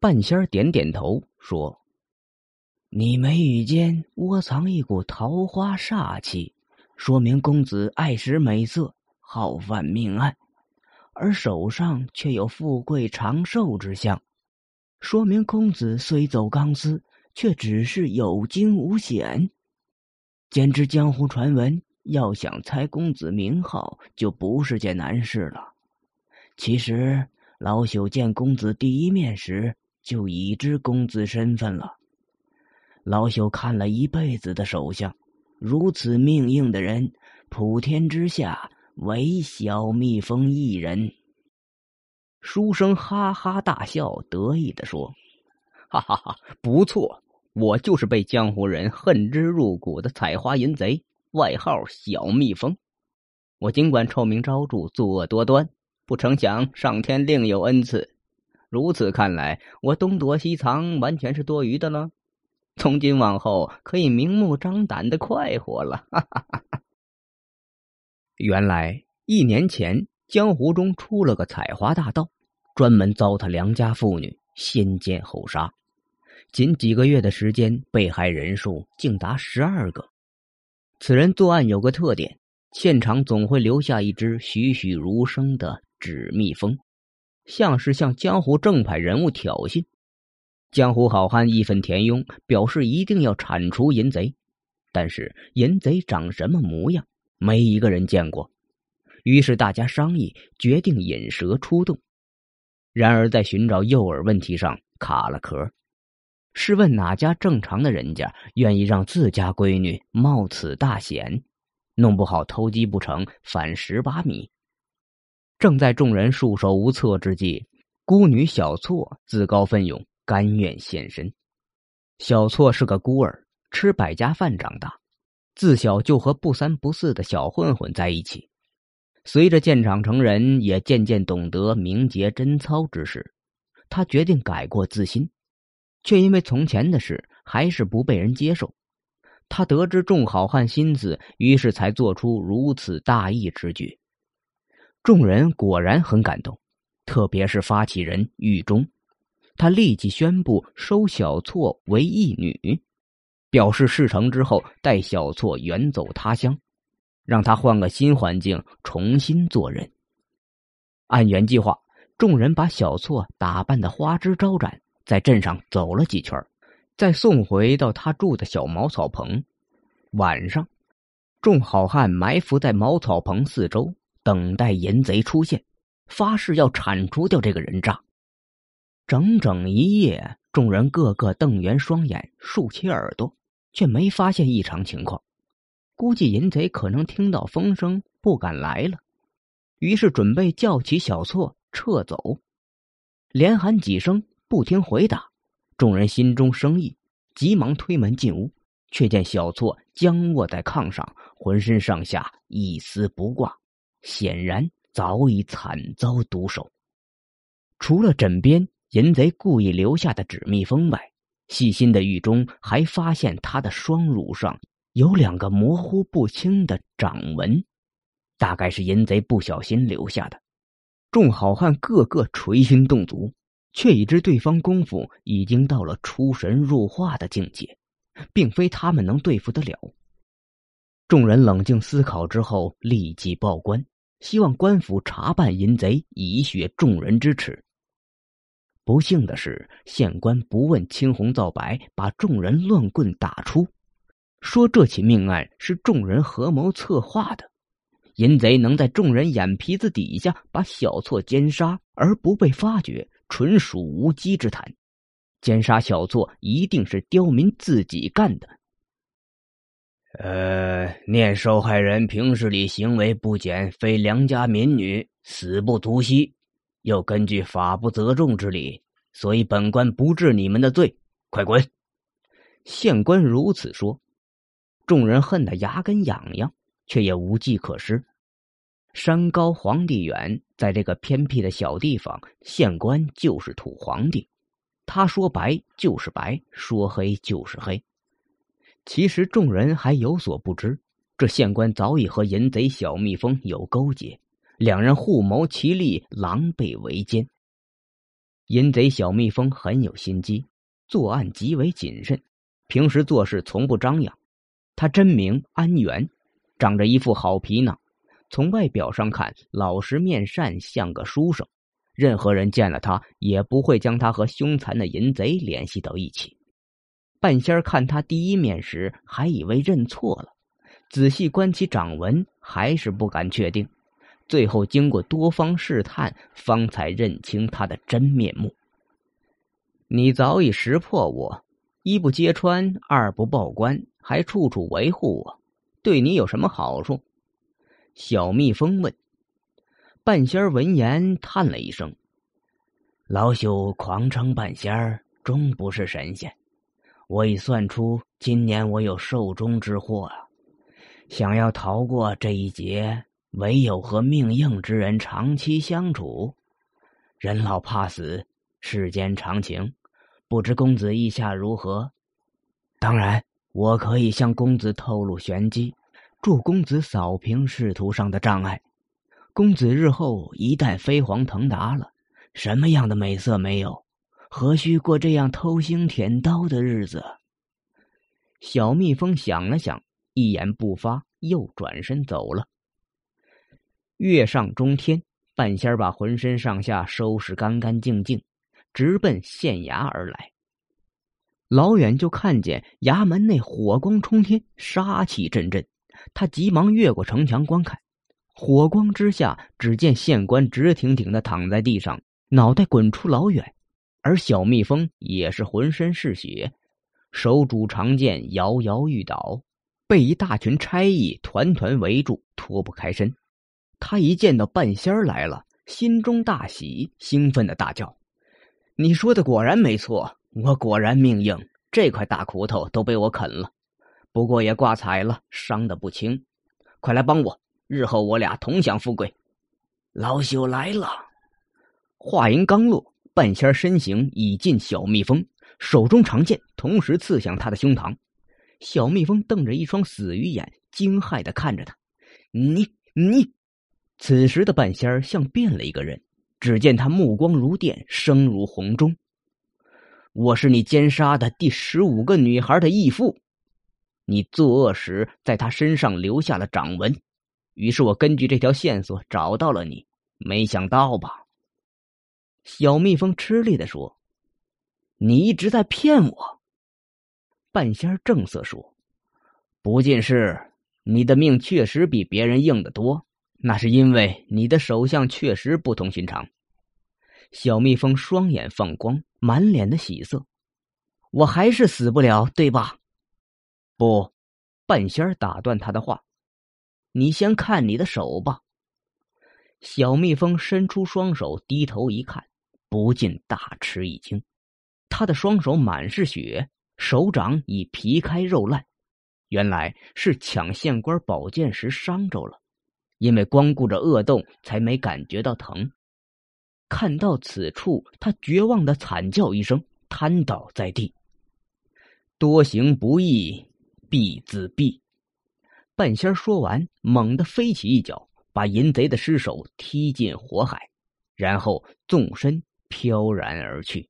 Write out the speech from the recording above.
半仙儿点点头说：“你眉宇间窝藏一股桃花煞气，说明公子爱食美色，好犯命案；而手上却有富贵长寿之相，说明公子虽走钢丝，却只是有惊无险。兼之江湖传闻，要想猜公子名号，就不是件难事了。其实。”老朽见公子第一面时，就已知公子身份了。老朽看了一辈子的手相，如此命硬的人，普天之下唯小蜜蜂一人。书生哈哈大笑，得意的说：“哈哈哈，不错，我就是被江湖人恨之入骨的采花淫贼，外号小蜜蜂。我尽管臭名昭著，作恶多端。”不成想，上天另有恩赐。如此看来，我东躲西藏完全是多余的了。从今往后，可以明目张胆的快活了。哈哈哈哈原来一年前，江湖中出了个采花大盗，专门糟蹋良家妇女，先奸后杀。仅几个月的时间，被害人数竟达十二个。此人作案有个特点，现场总会留下一只栩栩如生的。纸蜜蜂，像是向江湖正派人物挑衅。江湖好汉义愤填膺，表示一定要铲除淫贼。但是淫贼长什么模样，没一个人见过。于是大家商议，决定引蛇出洞。然而在寻找诱饵问题上卡了壳。试问哪家正常的人家愿意让自家闺女冒此大险？弄不好偷鸡不成反蚀把米。正在众人束手无策之际，孤女小错自告奋勇，甘愿献身。小错是个孤儿，吃百家饭长大，自小就和不三不四的小混混在一起。随着渐长成人，也渐渐懂得明节贞操之事。他决定改过自新，却因为从前的事还是不被人接受。他得知众好汉心思，于是才做出如此大义之举。众人果然很感动，特别是发起人狱中，他立即宣布收小错为义女，表示事成之后带小错远走他乡，让他换个新环境重新做人。按原计划，众人把小错打扮的花枝招展，在镇上走了几圈，再送回到他住的小茅草棚。晚上，众好汉埋伏在茅草棚四周。等待淫贼出现，发誓要铲除掉这个人渣。整整一夜，众人个个瞪圆双眼，竖起耳朵，却没发现异常情况。估计淫贼可能听到风声，不敢来了，于是准备叫起小错撤走。连喊几声，不听回答。众人心中生疑，急忙推门进屋，却见小错僵卧在炕上，浑身上下一丝不挂。显然早已惨遭毒手。除了枕边淫贼故意留下的纸蜜蜂外，细心的狱中还发现他的双乳上有两个模糊不清的掌纹，大概是淫贼不小心留下的。众好汉个个捶心动足，却已知对方功夫已经到了出神入化的境界，并非他们能对付得了。众人冷静思考之后，立即报官。希望官府查办淫贼，以雪众人之耻。不幸的是，县官不问青红皂白，把众人乱棍打出，说这起命案是众人合谋策划的。淫贼能在众人眼皮子底下把小错奸杀而不被发觉，纯属无稽之谈。奸杀小错一定是刁民自己干的。呃，念受害人平日里行为不检，非良家民女，死不足惜。又根据法不责众之理，所以本官不治你们的罪。快滚！县官如此说，众人恨得牙根痒痒，却也无计可施。山高皇帝远，在这个偏僻的小地方，县官就是土皇帝，他说白就是白，说黑就是黑。其实众人还有所不知，这县官早已和淫贼小蜜蜂有勾结，两人互谋其利，狼狈为奸。淫贼小蜜蜂很有心机，作案极为谨慎，平时做事从不张扬。他真名安元，长着一副好皮囊，从外表上看老实面善，像个书生。任何人见了他，也不会将他和凶残的淫贼联系到一起。半仙看他第一面时，还以为认错了，仔细观其掌纹，还是不敢确定。最后经过多方试探，方才认清他的真面目。你早已识破我，一不揭穿，二不报官，还处处维护我，对你有什么好处？小蜜蜂问。半仙闻言叹了一声：“老朽狂称半仙，终不是神仙。我已算出，今年我有寿终之祸啊！想要逃过这一劫，唯有和命硬之人长期相处。人老怕死，世间常情。不知公子意下如何？当然，我可以向公子透露玄机，助公子扫平仕途上的障碍。”公子日后一旦飞黄腾达了，什么样的美色没有？何须过这样偷腥舔刀的日子？小蜜蜂想了想，一言不发，又转身走了。月上中天，半仙儿把浑身上下收拾干干净净，直奔县衙而来。老远就看见衙门内火光冲天，杀气阵阵，他急忙越过城墙观看。火光之下，只见县官直挺挺的躺在地上，脑袋滚出老远，而小蜜蜂也是浑身是血，手拄长剑，摇摇欲倒，被一大群差役团团围住，脱不开身。他一见到半仙来了，心中大喜，兴奋的大叫：“你说的果然没错，我果然命硬，这块大骨头都被我啃了，不过也挂彩了，伤的不轻，快来帮我！”日后我俩同享富贵，老朽来了。话音刚落，半仙身形已近小蜜蜂，手中长剑同时刺向他的胸膛。小蜜蜂瞪着一双死鱼眼，惊骇的看着他：“你你！”此时的半仙像变了一个人，只见他目光如电，声如洪钟：“我是你奸杀的第十五个女孩的义父，你作恶时在她身上留下了掌纹。”于是我根据这条线索找到了你，没想到吧？小蜜蜂吃力的说：“你一直在骗我。”半仙正色说：“不尽是，你的命确实比别人硬得多，那是因为你的手相确实不同寻常。”小蜜蜂双眼放光，满脸的喜色：“我还是死不了，对吧？”不，半仙打断他的话。你先看你的手吧。小蜜蜂伸出双手，低头一看，不禁大吃一惊。他的双手满是血，手掌已皮开肉烂，原来是抢县官宝剑时伤着了，因为光顾着恶斗，才没感觉到疼。看到此处，他绝望的惨叫一声，瘫倒在地。多行不义必自毙。半仙说完，猛地飞起一脚，把淫贼的尸首踢进火海，然后纵身飘然而去。